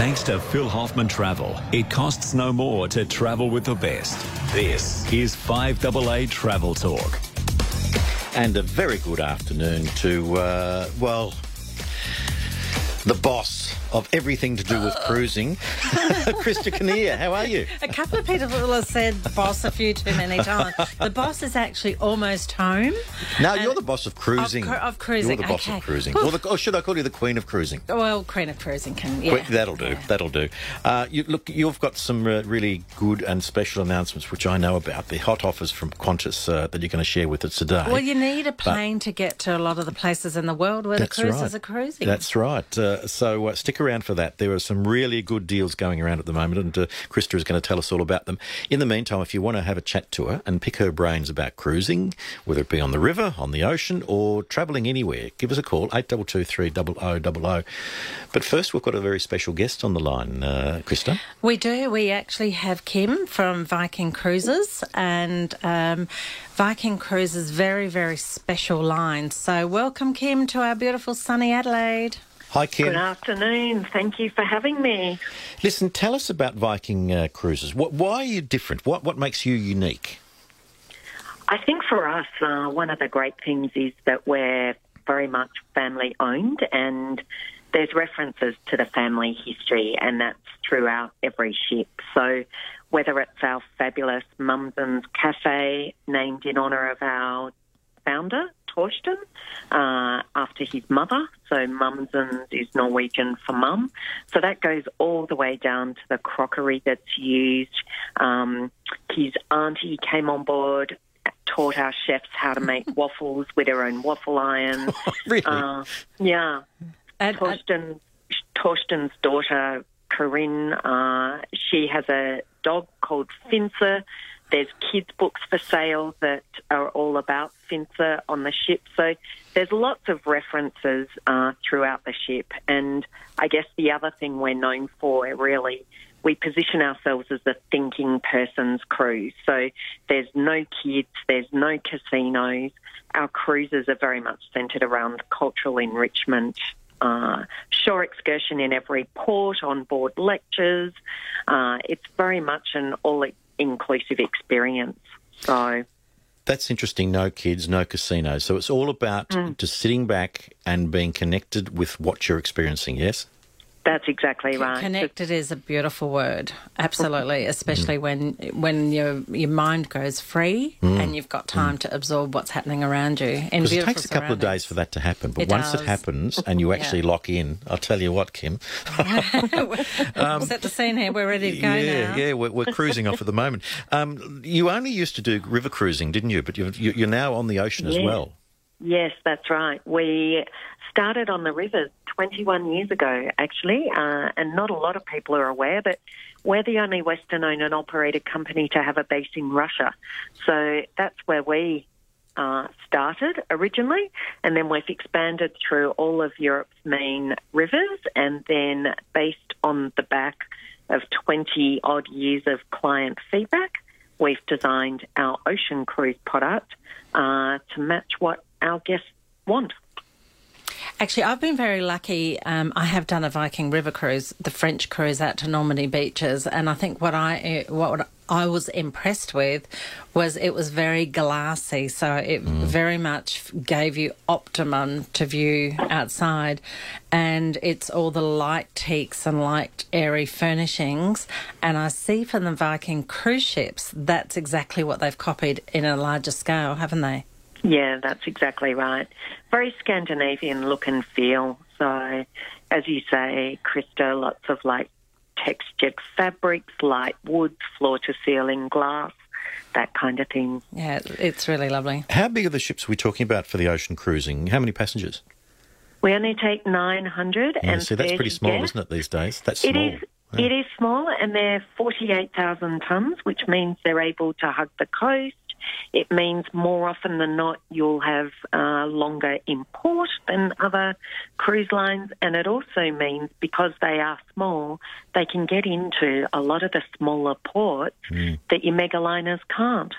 Thanks to Phil Hoffman Travel, it costs no more to travel with the best. This is 5AA Travel Talk. And a very good afternoon to, uh, well, the boss of everything to do with cruising, Krista Kinnear. How are you? A couple of people have said boss a few too many times. The boss is actually almost home. No, you're the boss of cruising. Of, cru- of cruising, You're the boss okay. of cruising. Whew. Or, the, or should I call you the queen of cruising? Well, Queen of Cruising can, yeah. Well, That'll do. That'll do. Uh, you, look, you've got some uh, really good and special announcements, which I know about. The hot offers from Qantas uh, that you're going to share with us today. Well, you need a plane to get to a lot of the places in the world where the That's cruises right. are cruising. That's right. Uh, so uh, around for that. There are some really good deals going around at the moment, and uh, Krista is going to tell us all about them. In the meantime, if you want to have a chat to her and pick her brains about cruising, whether it be on the river, on the ocean, or travelling anywhere, give us a call, 8223 0000. But first, we've got a very special guest on the line, uh, Krista. We do. We actually have Kim from Viking Cruises and um, Viking Cruises, very, very special line. So, welcome, Kim, to our beautiful sunny Adelaide. Hi, Kim. Good afternoon. Thank you for having me. Listen, tell us about Viking uh, Cruises. What, why are you different? What, what makes you unique? I think for us, uh, one of the great things is that we're very much family owned and there's references to the family history and that's throughout every ship. So whether it's our fabulous Mamsen's Cafe named in honour of our founder, Torsten, uh, after his mother. So Mamsen's is Norwegian for mum. So that goes all the way down to the crockery that's used. Um, his auntie came on board, taught our chefs how to make waffles with her own waffle iron. Really? Uh, yeah. And, and- Torsten, Torsten's daughter, Corinne, uh, she has a dog called Finzer. There's kids' books for sale that are all about Finzer on the ship. So there's lots of references uh, throughout the ship. And I guess the other thing we're known for, really, we position ourselves as a thinking person's cruise. So there's no kids, there's no casinos. Our cruises are very much centred around cultural enrichment. Uh, shore excursion in every port, on board lectures. Uh, it's very much an all inclusive experience. So, That's interesting. No kids, no casinos. So it's all about mm. just sitting back and being connected with what you're experiencing, yes? That's exactly right. Connected is a beautiful word, absolutely. Especially Mm. when when your your mind goes free and you've got time to absorb what's happening around you. Because it takes a couple of days for that to happen. But It once it happens and you Yeah. actually lock in, I'll tell you what, Kim. Set the scene here. We're ready to go yeah, now. yeah, we're, we're cruising off at the moment. Um, you only used to do river cruising, didn't you? But you're, you're now on the ocean as well. Yes, that's right. We started on the rivers 21 years ago, actually, uh, and not a lot of people are aware, but we're the only Western owned and operated company to have a base in Russia. So that's where we uh, started originally, and then we've expanded through all of Europe's main rivers, and then based on the back of 20 odd years of client feedback, we've designed our ocean cruise product uh, to match what our guests want. Actually, I've been very lucky. Um, I have done a Viking River cruise, the French cruise out to Normandy beaches, and I think what I what I was impressed with was it was very glassy, so it very much gave you optimum to view outside, and it's all the light teaks and light airy furnishings. And I see from the Viking cruise ships that's exactly what they've copied in a larger scale, haven't they? Yeah, that's exactly right. Very Scandinavian look and feel. So, as you say, Krista, lots of like textured fabrics, light woods, floor to ceiling glass, that kind of thing. Yeah, it's really lovely. How big are the ships we're talking about for the ocean cruising? How many passengers? We only take 900 Yeah, and see, that's pretty small, guests. isn't it, these days? That's It small. is. It is small, and they're 48,000 tonnes, which means they're able to hug the coast. It means more often than not you'll have uh, longer import than other cruise lines, and it also means because they are small, they can get into a lot of the smaller ports that your megaliners can't.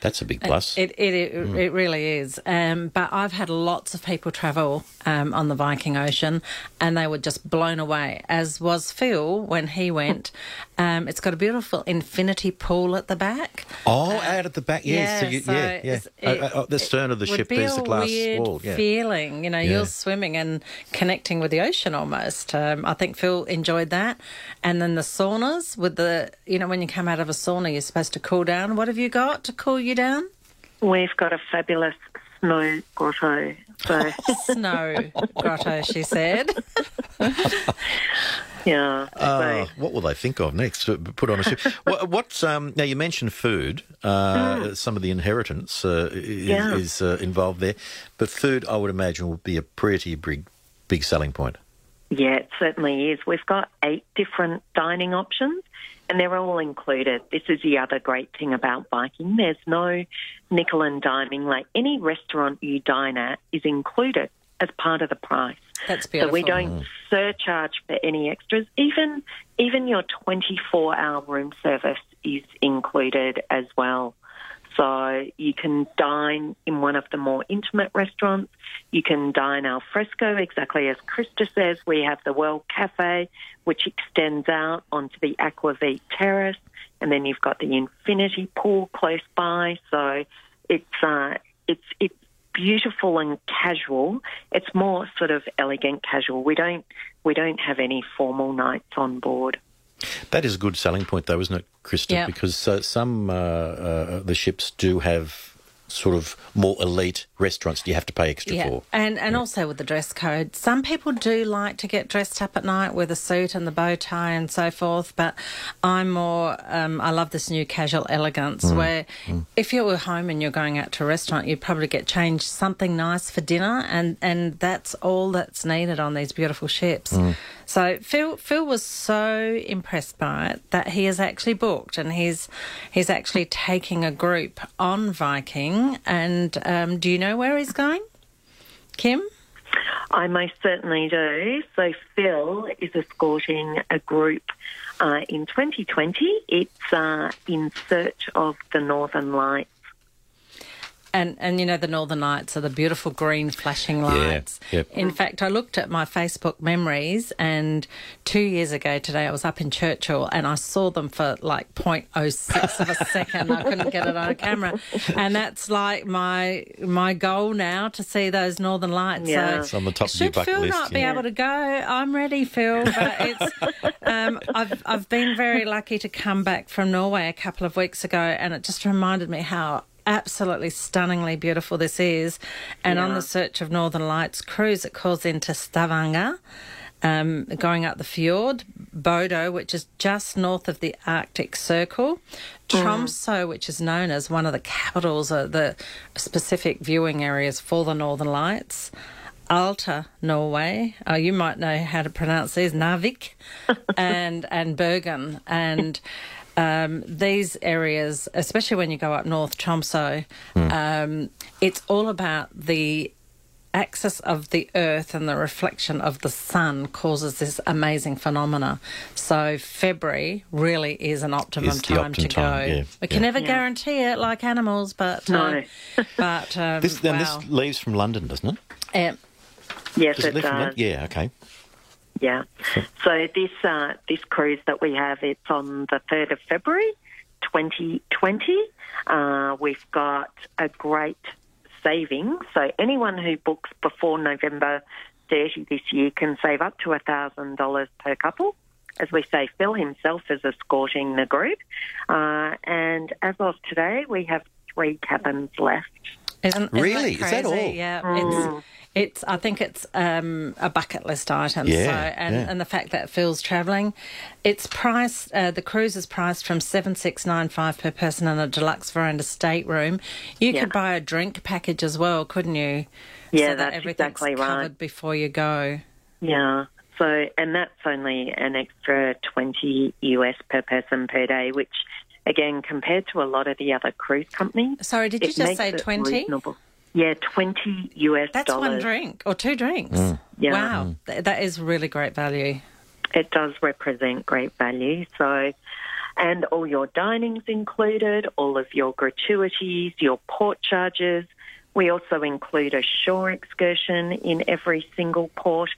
That's a big plus. It it it, it really is. Um, but I've had lots of people travel um, on the Viking Ocean, and they were just blown away. As was Phil when he went. Um, it's got a beautiful infinity pool at the back. oh, out at the back, yes. yeah, so you, so yeah, yeah. Uh, it- uh, uh, the stern of the ship, there's the glass wall. Yeah. feeling. You know, Yeah. you're swimming and connecting with the ocean almost. Um, I think Phil enjoyed that. And then the saunas with the, you know, when you come out of a sauna, you're supposed to cool down. What have you got to cool you down? We've got a fabulous snow grotto. So, Snow grotto, she said. yeah. Uh, what will they think of next? Uh, Put on a ship. what, what's um, now? You mentioned food. Uh, Some of the inheritance uh, is, Mm. Yeah. is uh, involved there, but food, I would imagine, would be a pretty big, big selling point. yeah, it certainly is. We've got eight different dining options, and they're all included. This is the other great thing about Viking. There's no nickel and diming. Like any restaurant you dine at is included as part of the price. That's beautiful. So we don't mm. surcharge for any extras. Even even your 24 hour room service is included as well. So you can dine in one of the more intimate restaurants. You can dine al fresco, exactly as Krista says. We have the World Cafe, which extends out onto the Aquavit Terrace, and then you've got the Infinity Pool close by. So it's uh, it's it's beautiful and casual. It's more sort of elegant casual. We don't we don't have any formal nights on board. That is a good selling point, though, isn't it, Krista? Yeah. Because uh, some uh, uh, the ships do have sort of more elite restaurants that you have to pay extra Yeah, for. and and also with the dress code, some people do like to get dressed up at night with a suit and the bow tie and so forth. But I'm more, um, I love this new casual elegance Mm, where if you were home and you're going out to a restaurant, you'd probably get changed something nice for dinner, and and that's all that's needed on these beautiful ships. Mm. So Phil Phil was so impressed by it that he has actually booked, and he's he's actually taking a group on Viking. And um, do you know where he's going, Kim? I most certainly do. So Phil is escorting a group uh, in 2020. It's uh, in search of the Northern Lights. And and you know the Northern Lights are the beautiful green flashing lights. Yeah, yep. In fact, I looked at my Facebook memories, and two years ago today, I was up in Churchill, and I saw them for like 0.06 of a second. I couldn't get it on camera, and that's like my my goal now to see those Northern Lights. Yeah. So It's on the top of your should Phil list, not be yeah. able to go? I'm ready, Phil. But it's um, I've I've been very lucky to come back from Norway a couple of weeks ago, and it just reminded me how absolutely stunningly beautiful this is. And on the Search of Northern Lights cruise, it calls into Stavanger. Um, going up the fjord, Bodo, which is just north of the Arctic Circle, Tromsø, which is known as one of the capitals of the specific viewing areas for the Northern Lights, Alta, Norway. Uh, you might know how to pronounce these, Narvik, and and Bergen, and um, these areas, especially when you go up north, Tromsø, um, it's all about the axis of the earth and the reflection of the sun causes this amazing phenomena. So February really is an optimum Is the time to optimum time, go. yeah, we can yeah. never guarantee it like animals, but uh, but um, This, then wow. this leaves from London, doesn't it? Um, Yes, Does it it leave does. London? Yeah, okay. Yeah. So this uh, this cruise that we have, it's on the third of February, 2020. Uh, we've got a great saving. So anyone who books before November 30 this year can save up to thousand dollars per couple. As we say, Phil himself is escorting the group, uh, and as of today, we have three cabins left. Isn't, isn't Really? That Is that all? Yeah, Mm. it's it's. I think it's um, a bucket list item. Yeah, so, and yeah. and the fact that Phil's travelling, it's priced. Uh, the cruise is priced from seven six nine five per person in a deluxe veranda stateroom. You Yeah. could buy a drink package as well, couldn't you? Yeah, so that that's everything's exactly covered right. before you go. Yeah. So, and that's only an extra 20 US per person per day, which, again, compared to a lot of the other cruise companies, Sorry, did you just say twenty? Yeah, 20 US That's dollars. one drink or two drinks. Mm. Yeah. Wow, mm-hmm. Th- that is really great value. It does represent great value. So, And all your dining's included, all of your gratuities, your port charges. We also include a shore excursion in every single port.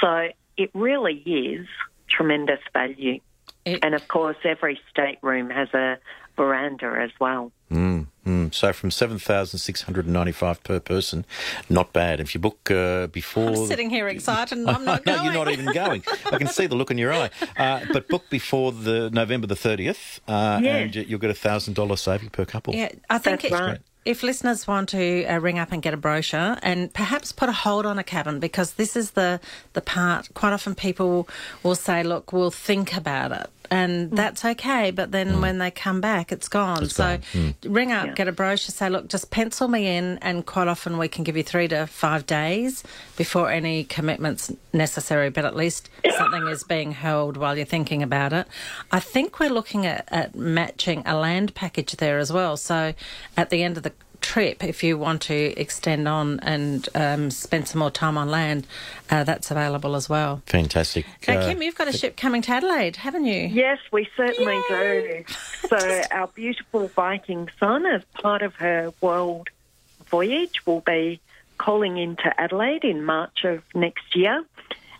So it really is tremendous value. It- and of course, every stateroom has a veranda as well. Mm, So from seven thousand six hundred and ninety-five per person, not bad. If you book uh, before, I'm sitting here excited and I'm not no, going. you're not even going. I can see the look in your eye. Uh, but book before the November the thirtieth, uh, Yes. and you- you'll get a thousand dollar saving per couple. Yeah, I think That's it- right. if listeners want to uh, ring up and get a brochure and perhaps put a hold on a cabin because this is the the part. Quite often people will say, "Look, we'll think about it." And that's okay, but then when they come back, it's gone. Mm. It's so gone. ring up, Yeah. get a brochure, say, look, just pencil me in, and quite often we can give you three to five days before any commitments necessary, but at least something is being held while you're thinking about it. I think we're looking at, at matching a land package there as well. So at the end of the trip, if you want to extend on and um, spend some more time on land, uh, that's available as well. Fantastic. Now, Uh, Kim, you've got a ship coming to Adelaide, haven't you? Yes, we certainly do. So our beautiful Viking Sun, as part of her world voyage, will be calling into Adelaide in March of next year.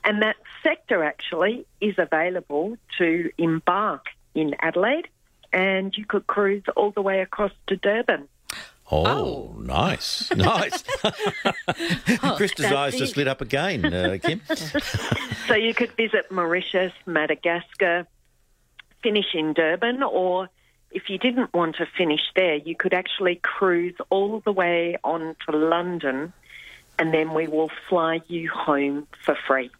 And that sector actually is available to embark in Adelaide and you could cruise all the way across to Durban. Oh, Oh. nice, nice. Krista's that's eyes just lit up again, uh, Kim. So you could visit Mauritius, Madagascar, finish in Durban, or if you didn't want to finish there, you could actually cruise all the way on to London, and then we will fly you home for free.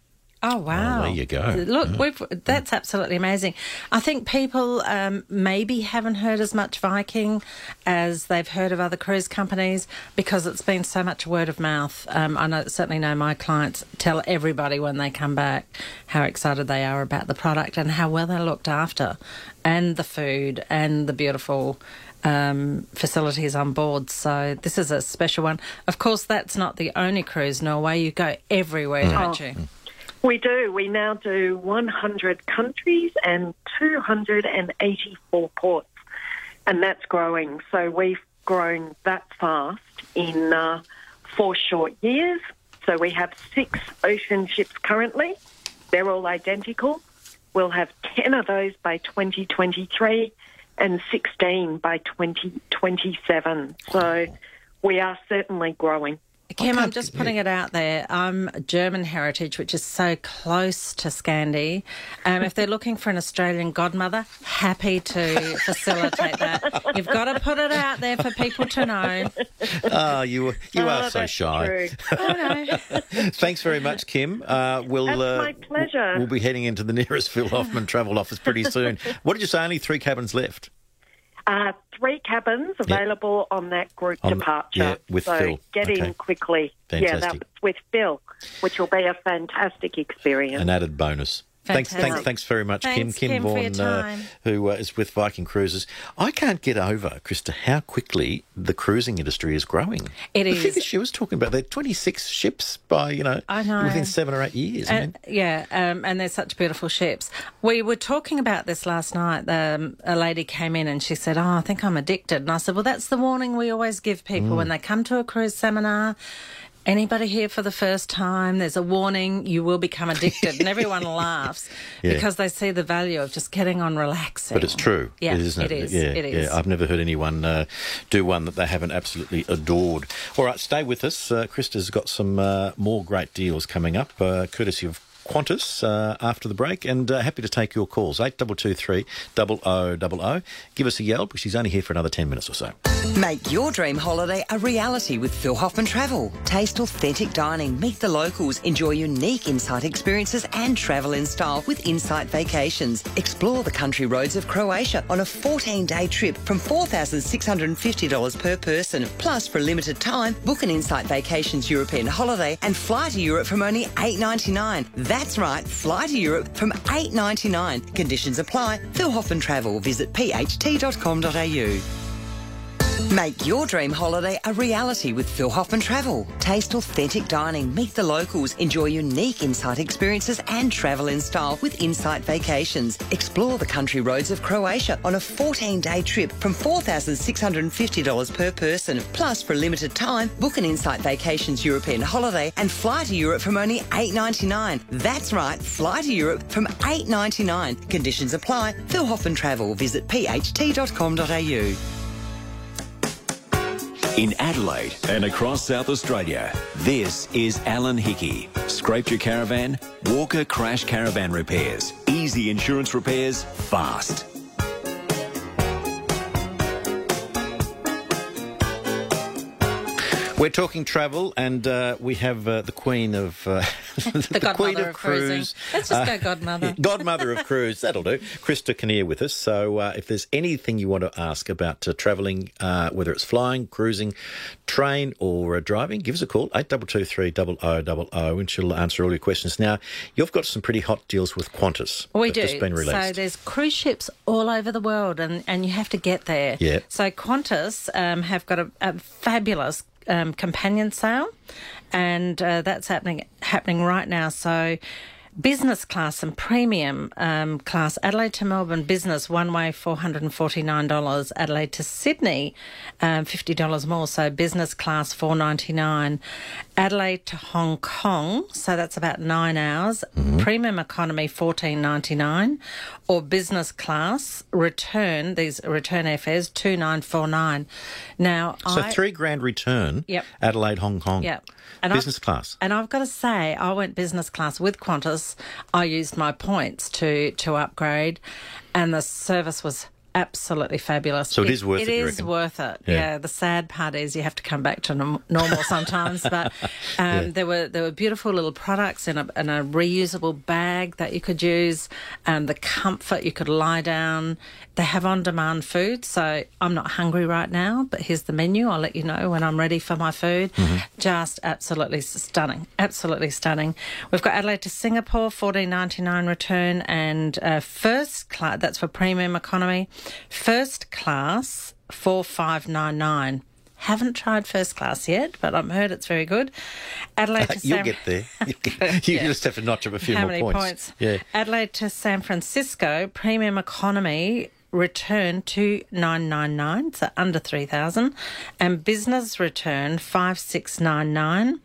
Oh wow! there you go. Look, we've, that's absolutely amazing. I think people um, maybe haven't heard as much Viking as they've heard of other cruise companies because it's been so much word of mouth. Um, I know, certainly know my clients tell everybody when they come back how excited they are about the product and how well they're looked after, and the food and the beautiful um, facilities on board. So this is a special one. Of course, that's not the only cruise Norway. You go everywhere, don't you? We do. We now do 100 countries and 284 ports, and that's growing. So we've grown that fast in uh, four short years. So we have six ocean ships currently. They're all identical. We'll have 10 of those by 2023 and 16 by 2027. So we are certainly growing. Kim, I'm just putting it out there. I'm German heritage, which is so close to Scandi. Um, if they're looking for an Australian godmother, happy to facilitate that. You've got to put it out there for people to know. Ah, you you Oh, are so shy. true. I know. Thanks very much, Kim. Uh, we'll, That's uh, my pleasure. We'll be heading into the nearest Phil Hoffman travel office pretty soon. what did you say? Only three cabins left. Uh, three cabins available on that group On- departure. yeah, with so Phil. get Okay. in quickly. Yeah, Fantastic. that's with Phil, which will be a fantastic experience. An added bonus. Thanks, thanks, thanks very much, Thanks, Kim. Kim, your Vaughan, uh, who uh, is with Viking Cruises. I can't get over, Krista, how quickly the cruising industry is growing. It the is. she was talking about, there are 26 ships by, you know, I know. within seven or eight years. I mean, yeah, um, and they're such beautiful ships. We were talking about this last night. Um, a lady came in and she said, "Oh, I think I'm addicted." And I said, "Well, that's the warning we always give people Mm. when they come to a cruise seminar." Anybody here for the first time, there's a warning you will become addicted. and everyone laughs Yeah. because they see the value of just getting on relaxing. But it's true, Yeah, isn't it? it is. Yeah, it is. yeah. I've never heard anyone uh, do one that they haven't absolutely adored. All right, stay with us. Uh, Krista's got some uh, more great deals coming up, uh, courtesy of Qantas uh, after the break, and uh, happy to take your calls. Eight double two three double o double o. Give us a yell because she's only here for another ten minutes or so. Make your dream holiday a reality with Phil Hoffman Travel. Taste authentic dining, meet the locals, enjoy unique insight experiences and travel in style with Insight Vacations. Explore the country roads of Croatia on a 14-day trip from $4,650 per person. Plus, for a limited time, book an Insight Vacations European holiday and fly to Europe from only $8.99. That's right, fly to Europe from $8.99. Conditions apply. Phil Hoffman Travel. Visit pht.com.au. Make your dream holiday a reality with Phil Hoffman Travel. Taste authentic dining, meet the locals, enjoy unique insight experiences and travel in style with Insight Vacations. Explore the country roads of Croatia on a 14-day trip from $4,650 per person. Plus, for a limited time, book an Insight Vacations European holiday and fly to Europe from only $8.99. That's right, fly to Europe from $8.99. Conditions apply. Phil Hoffman Travel. Visit pht.com.au. In Adelaide and across South Australia, this is Alan Hickey. Scraped your caravan? Walker Crash Caravan Repairs. Easy insurance repairs, fast. We're talking travel, and uh, we have uh, the Queen of uh, The, godmother of, cruising. Let's just go godmother. Godmother of Cruise, that'll do. Krista Kinnear with us. So, uh, if there's anything you want to ask about uh, travelling, uh, whether it's flying, cruising, train, or uh, driving, give us a call, 8223 0000, and she'll answer all your questions. Now, you've got some pretty hot deals with Qantas. We do. Just been released. So there's cruise ships all over the world, and, and you have to get there. Yeah. So Qantas um, have got a, a fabulous um, companion sale, and uh, that's happening happening right now. So. Business class and premium um, class, Adelaide to Melbourne business, one way $449. Adelaide to Sydney, um, $50 more. So business class, 499. Adelaide to Hong Kong, so that's about nine hours. Premium economy, $14.99. Or business class, return, these return airfares, 2,949. Now, so, I. three grand return, Yep. Adelaide, Hong Kong. Yep. And Business class. And I've got to say, I went business class with Qantas. I used my points to to upgrade, and the service was absolutely fabulous. So it is worth it, It is reckon? worth it. Yeah. Yeah. The sad part is you have to come back to normal sometimes, but um, there were there were beautiful little products in a, in a reusable bag that you could use, and the comfort you could lie down. They have on demand food, so I'm not hungry right now, but here's the menu. I'll let you know when I'm ready for my food. Mm-hmm. Just absolutely stunning, absolutely stunning. We've got Adelaide to Singapore, fourteen ninety nine return, and uh, first class. That's for premium economy. First class four five nine nine. Haven't tried first class yet, but I've heard it's very good. Adelaide uh, to You'll San- get there. you Yeah. just have to notch up a few How more many points. points? Yeah. Adelaide to San Francisco, premium economy return to 999 so under 3000 and business return 5699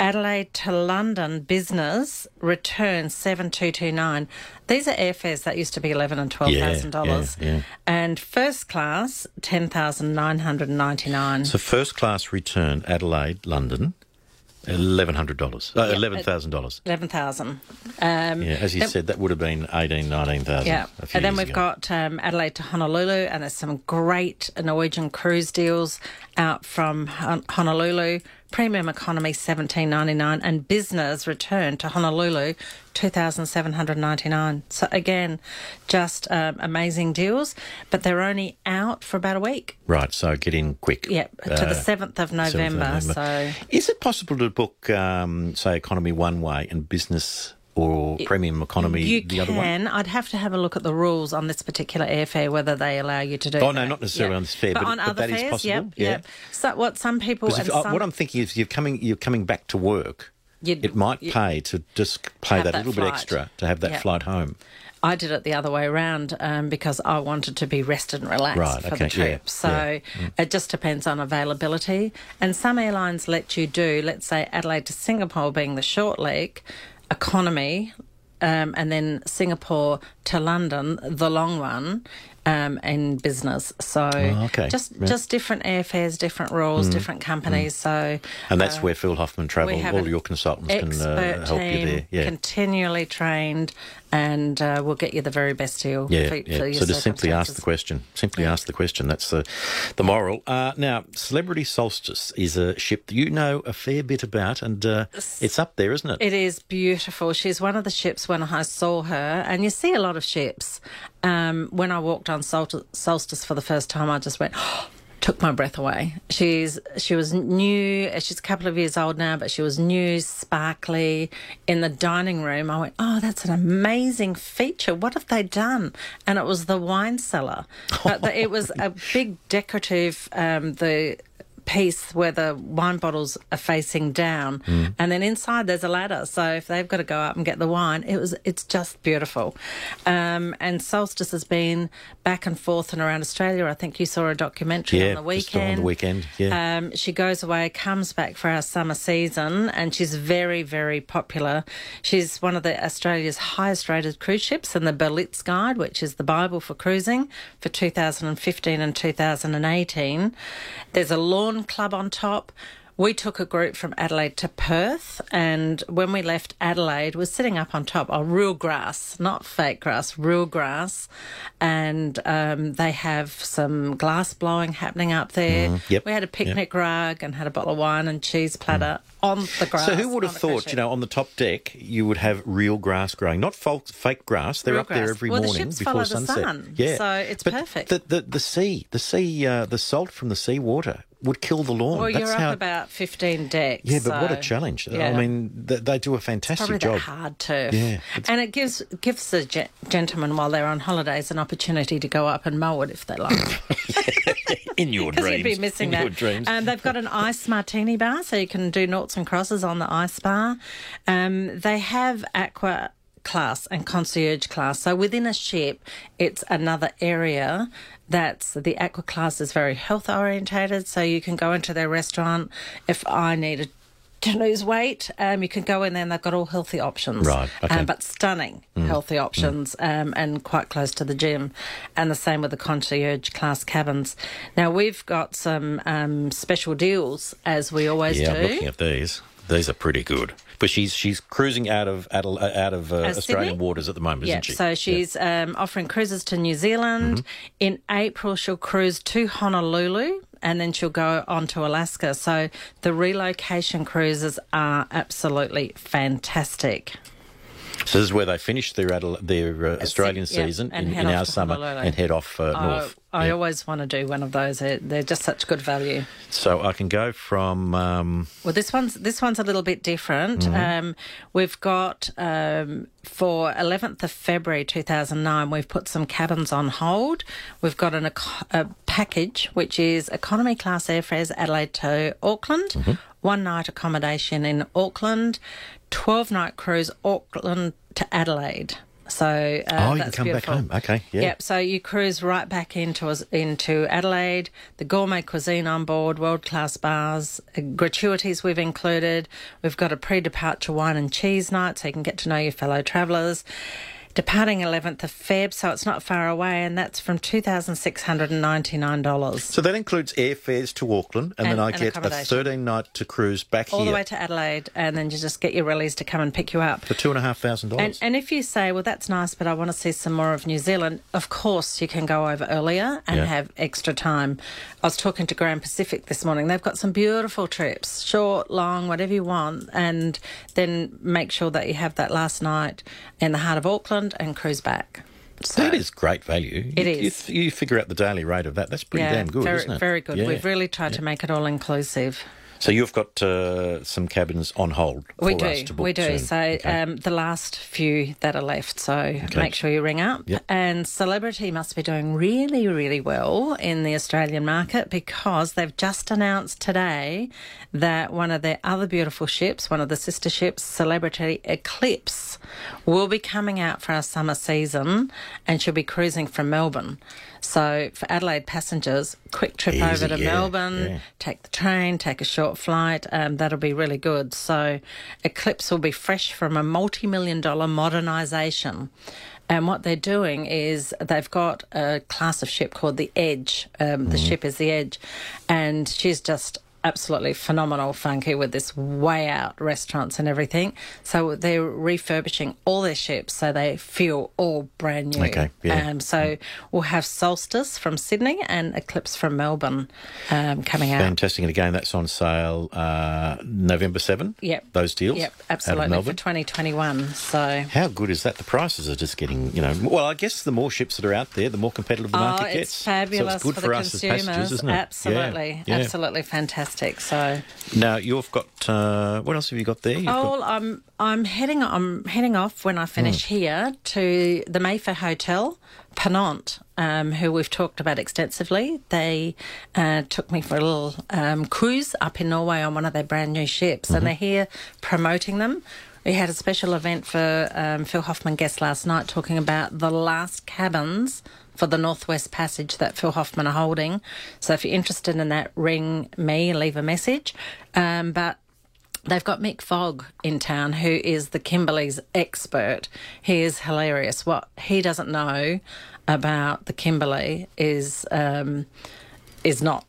Adelaide to London business return 7229 these are airfares that used to be 11 and 12000 dollars yeah, yeah. and first class 10999 So first class return Adelaide, London, eleven hundred dollars, uh, eleven thousand dollars. 11000 um Yeah, as you then- said, that would have been eighteen, nineteen thousand. Yeah, and then we've ago. got um, Adelaide to Honolulu, and there's some great Norwegian cruise deals out from Hon- Honolulu. Premium economy seventeen ninety nine, and business return to Honolulu two thousand seven hundred ninety nine. So again, just um, amazing deals, but they're only out for about a week. right. So get in quick. Yep, to the Uh, seventh of 7th of November. So is it possible to book, um, say, economy one way and business or premium economy you the other one? can. I'd have to have a look at the rules on this particular airfare, whether they allow you to do. Oh, no, not necessarily Yeah. on this fare, but- on but other that is fares, possible, Yep, yeah. yep. So what some people if, some, what I'm thinking is, you're coming, you're coming back to work. It might pay to just pay that, that little bit extra to have that Yeah. flight home. I did it the other way around um, because I wanted to be rested and relaxed Right, for okay, the trip. yeah, so yeah, Mm. it just depends on availability. And some airlines let you do, let's say Adelaide to Singapore being the short leg, economy, um, and then Singapore to London, the long one. Um, in business, so Oh, okay. just Yeah. Mm. just different airfares, different rules, different companies. So And that's where Phil Hoffman Travel, all your consultants can uh, help you there. Yeah. continually trained, and uh, we'll get you the very best deal. Yeah, for, yeah. For so just simply ask the question. Simply ask the question. That's the the moral. Uh, now, Celebrity Solstice is a ship that you know a fair bit about, and uh, it's up there, isn't it? It is beautiful. She's one of the ships when I saw her, and you see a lot of ships. Um, when I walked on Sol- Solstice for the first time, I just went, took my breath away. She's she was new. She's a couple of years old now, but she was new, sparkly in the dining room. I went, oh, that's an amazing feature. What have they done? And it was the wine cellar, but the, it was a big decorative. Um, the piece where the wine bottles are facing down, mm. and then inside there's a ladder. So if they've got to go up and get the wine, it was it's just beautiful. Um, and Solstice has been back and forth and around Australia. I think you saw a documentary yeah, on the weekend. on the weekend, yeah. Um, she goes away, comes back for our summer season, and she's very very popular. She's one of the Australia's highest rated cruise ships in the Berlitz Guide, which is the Bible for cruising for 2015 and 2018. There's a Lawn club on top. We took a group from Adelaide to Perth, and when we left Adelaide, we're sitting up on top of real grass, not fake grass, real grass, and um, they have some glass blowing happening up there. Mm, yep, we had a picnic yep. rug and had a bottle of wine and cheese platter mm. on the grass. So who would have thought, you know, on the top deck you would have real grass growing, not fake grass? They're real up grass. there every well, morning the before sunset. Sun. Yeah, so it's but perfect. The, the the sea, the sea, uh, the salt from the sea water would kill the lawn. Well, That's you're up about 15 decks. Yeah, but so, what a challenge. Yeah. I mean, they, they do a fantastic Probably job. Hard turf. Yeah. And it gives gives the ge- gentlemen, while they're on holidays, an opportunity to go up and mow it if they like. In your Because dreams. you'd be missing In that. your dreams. Um, they've got an ice martini bar, so you can do noughts and crosses on the ice bar. Um, they have aqua class and concierge class. So within a ship, it's another area that's the aqua class is very health orientated. So you can go into their restaurant. If I needed to lose weight, um, you can go in there and they've got all healthy options. Right, okay. Um, but stunning healthy options um, and quite close to the gym. And the same with the concierge class cabins. Now, we've got some um, special deals, as we always yeah, do. I'm looking at these. These are pretty good. But she's she's cruising out of out of uh, Australian Sydney? waters at the moment, Yeah, isn't she? so she's um, offering cruises to New Zealand. Mm-hmm. In April, she'll cruise to Honolulu and then she'll go on to Alaska. So the relocation cruises are absolutely fantastic. So this is where they finish their their uh, Australian yeah, season in, in our summer Honolulu. and head off uh, north. I Yeah. always want to do one of those. They're, they're just such good value. So I can go from um, Well, this one's this one's a little bit different. Mm-hmm. Um, we've got um, for 11th of February 2009, we've put some cabins on hold. We've got an a package which is economy class airfares Adelaide to Auckland, Mm-hmm. one night accommodation in Auckland, 12 night cruise Auckland to Adelaide. So uh, Oh, you can come back beautiful. home. Okay, yeah. Yep. So you cruise right back into us- into Adelaide. The gourmet cuisine on board, world class bars, uh, gratuities we've included. We've got a pre-departure wine and cheese night, so you can get to know your fellow travellers. Departing 11th of Feb, so it's not far away, and that's from $2,699. So that includes airfares to Auckland, and, And- then I and get a 13 night to cruise back All here the way to Adelaide, and then you just get your rallies to come and pick you up. for two and a half thousand And, dollars. and if you say, well, that's nice, but I want to see some more of New Zealand, of course you can go over earlier and Yeah. have extra time. I was talking to Grand Pacific this morning. They've got some beautiful trips, short, long, whatever you want, and then make sure that you have that last night in the heart of Auckland and cruise back. So, That is great value. It you, is. You, you figure out the daily rate of that. That's pretty yeah, damn good, very, isn't it? very good. Yeah. We've really tried to make it all inclusive. So you've got uh, some cabins on hold for We us do, to book we do. soon. So Okay. um, the last few that are left. So make sure you ring up. Yep. And Celebrity must be doing really, really well in the Australian market because they've just announced today that one of their other beautiful ships, one of the sister ships, Celebrity Eclipse, will be coming out for our summer season, and she'll be cruising from Melbourne. So for Adelaide passengers, quick trip Easy, over to yeah, Melbourne, yeah. take the train, take a short flight. Um, that'll be really good. So, Eclipse will be fresh from a multi million dollar modernisation. And what they're doing is they've got a class of ship called the Edge. Um, The ship is the Edge. And she's just absolutely phenomenal funky with this way out restaurants and everything. So they're refurbishing all their ships so they feel all brand new. Okay, yeah. Um, so we'll have Solstice from Sydney and Eclipse from Melbourne um, coming out. Fantastic. And again, that's on sale uh, November 7. Yep. Those deals. Yep, absolutely for 2021. So How good is that? The prices are just getting, you know, well, I guess the more ships that are out there, the more competitive the market oh, gets. it's fabulous so it's good for, for, the us consumers. as passengers, isn't it? Yeah, Absolutely, yeah. absolutely fantastic. So, Now you've got uh, what else have you got there? You've oh, got, well, I'm I'm heading I'm heading off when I finish Hmm. here to the Mayfair Hotel, Ponant, um, who we've talked about extensively. They uh, took me for a little um, cruise up in Norway on one of their brand new ships, Mm-hmm. and they're here promoting them. We had a special event for um, Phil Hoffman guest last night talking about the last cabins for the Northwest Passage that Phil Hoffman are holding. So if you're interested in that, ring me, leave a message. Um, but They've got Mick Fogg in town, who is the Kimberley's expert. He is hilarious. What he doesn't know about the Kimberley is um, is not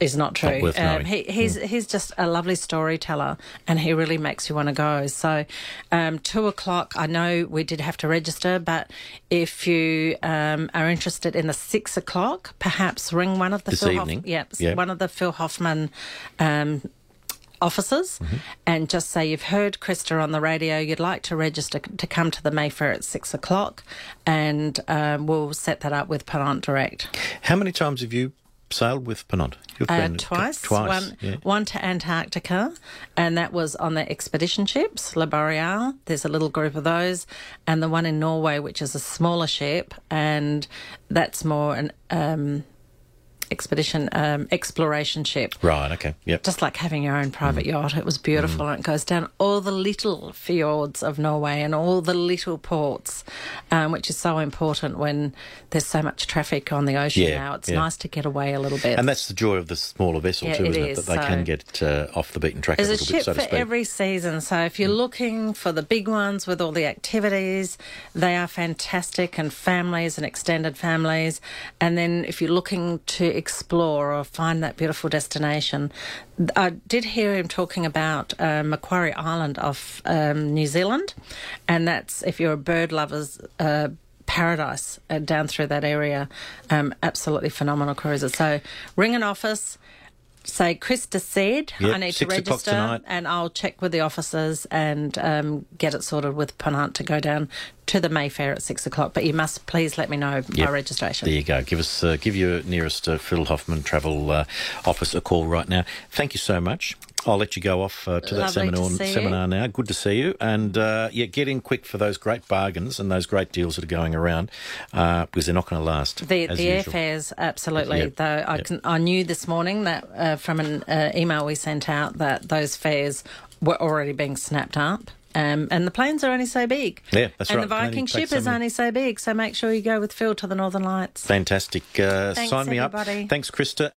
is not true. worth um, he, he's he's just a lovely storyteller, and he really makes you want to go. So, um, two o'clock. I know we did have to register, but if you um, are interested in the six o'clock, perhaps ring one of the This Phil evening? Hoff- yep, Yeah. one of the Phil Hoffman. Um, offices and just say you've heard Krista on the radio, you'd like to register to come to the Mayfair at six o'clock, and um, we'll set that up with Ponant Direct. how many times have you sailed with? You've Uh, been- twice, Twice. One, yeah. one to Antarctica, and that was on the expedition ships, La Boreal. There's a little group of those, and the one in Norway, which is a smaller ship, and that's more an um, expedition um, exploration ship. Right. Okay. Yep. just like having your own private yacht. It was beautiful, and it goes down all the little fjords of Norway and all the little ports, um, which is so important when there's so much traffic on the ocean Yeah, now. It's yeah. nice to get away a little bit. And that's the joy of the smaller vessel Yeah, too, isn't it? is, That they can get uh, off the beaten track a a little ship bit, so to for speak. Mm. every season. So if you're looking for the big ones with all the activities, they are fantastic and families and extended families. And then if you're looking to explore or find that beautiful destination, I did hear him talking about uh, Macquarie Island off um, New Zealand, and that's if you're a bird lover's. Uh, Paradise uh, down through that area, um, absolutely phenomenal cruises. So, ring an office, say Krista said Yep, I need to register, and I'll check with the officers and um, get it sorted with Ponant to go down to the Mayfair at six o'clock. But you must please let me know Yep. by registration. There you go. Give us, uh, give your nearest uh, Phil Hoffman Travel uh, office a call right now. Thank you so much. I'll let you go off uh, to that Lovely to seminar, seminar now. Good to see you. And uh, yeah, get in quick for those great bargains and those great deals that are going around uh, because they're not going to last. The, the airfares, absolutely. Yep. Though I, Yep. can, I knew this morning that uh, from an uh, email we sent out that those fares were already being snapped up. Um, and the planes are only so big. Yeah, that's and right. And the Viking ship so is only so big. So make sure you go with Phil to the Northern Lights. Fantastic. Uh, Thanks, sign me up. Thanks, Krista.